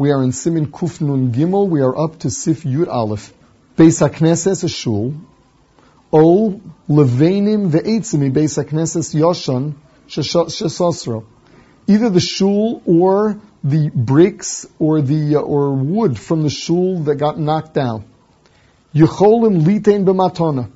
We are in Siman Kuf Nun Gimel. We are up to Seif Yud Aleph. Beis HaKnesses, a shul. O Levenim ve'etzimi Beis HaKnesses Yoshan Shesosro. Either the shul or the bricks or the uh, or wood from the shul that got knocked down. Yecholim litein b'matona.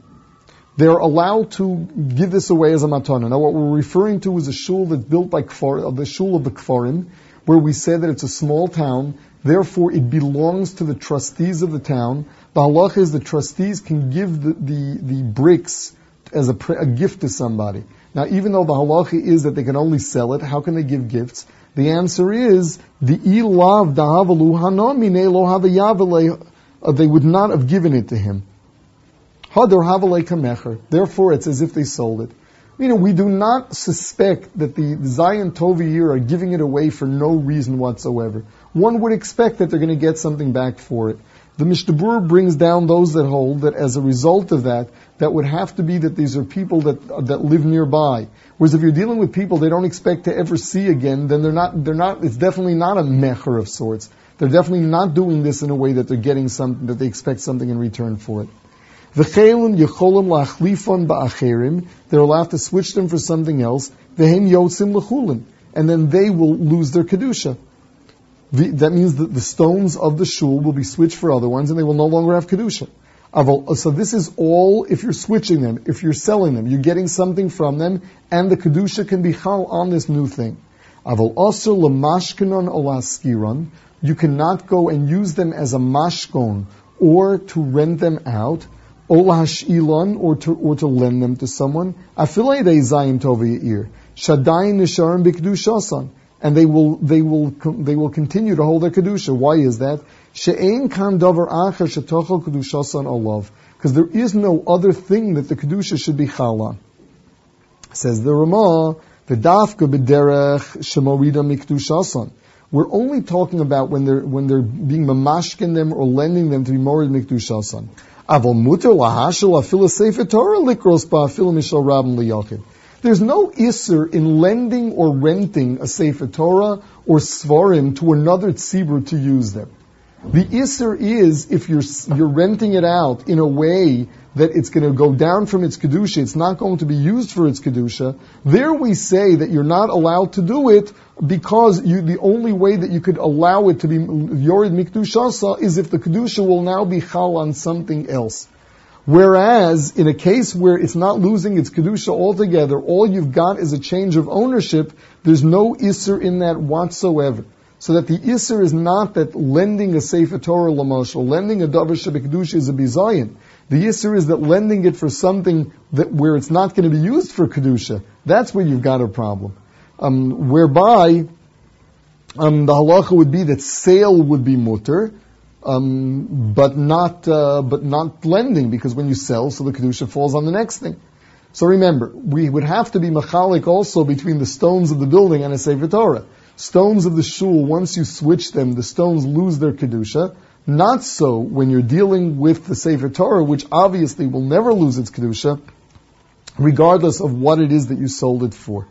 They're allowed to give this away as a matana. Now, what we're referring to is a shul that's built by kfar, the shul of the kfarim, where we say that it's a small town, therefore it belongs to the trustees of the town. The halach is the trustees can give the, the, the bricks as a, a, gift to somebody. Now, even though the halacha is that they can only sell it, how can they give gifts? The answer is the ilav dahavalu hanamine lo uh, They would not have given it to him. Therefore, it's as if they sold it. You know, we do not suspect that the Zion Tovi here are giving it away for no reason whatsoever. One would expect that they're going to get something back for it. The Mishnah brings down those that hold that as a result of that, that would have to be that these are people that that live nearby. Whereas if you're dealing with people they don't expect to ever see again, then they're not they're not it's definitely not a mecher of sorts. They're definitely not doing this in a way that they're getting something that they expect something in return for it. Yecholim ba'acherim. They're allowed to switch them for something else. V'hem yotzim lechulin. And then they will lose their kedusha. That means that the stones of the shul will be switched for other ones, and they will no longer have kedusha. So this is all if you're switching them, if you're selling them, you're getting something from them, and the kedusha can be chal on this new thing. Olaskiron. You cannot go and use them as a mashkon or to rent them out. Olash ilon, or to or to lend them to someone. Afilei they zayim tovi ir. Shadayin nisharim b'kedushasan, and they will they will they will continue to hold their kedusha. Why is that? She'ein kan davar acher shetochel kedushasan olav, because there is no other thing that the kedusha should be chala. Says the Ramah, v'dafka b'derech shemorida mikdushasan. We're only talking about when they're when they're being mamashkin them or lending them to be morid mikdushasan. Aval muter lahashel sefer Torah likros ba'afila mishal liyochid. There's no isser in lending or renting a sefer Torah or svarim to another tzibur to use them. The isser is if you're you're renting it out in a way that it's going to go down from its kedusha, it's not going to be used for its kedusha. There we say that you're not allowed to do it because you, the only way that you could allow it to be yorid mikdushasa is if the kedusha will now be chal on something else. Whereas in a case where it's not losing its kedusha altogether, all you've got is a change of ownership. There's no isser in that whatsoever. So that the isser is not that lending a sefer Torah lamosh lending a davar shebekdusha is a bizayin. The isser is that lending it for something that where it's not going to be used for Kedusha, that's where you've got a problem. Um, whereby um, the halacha would be that sale would be mutter, um, but not uh, but not lending because when you sell, so the kedusha falls on the next thing. So remember, we would have to be machalik also between the stones of the building and a sefer Torah. Stones of the shul, once you switch them, the stones lose their kedusha. Not so when you're dealing with the Sefer Torah, which obviously will never lose its Kedusha, regardless of what it is that you sold it for.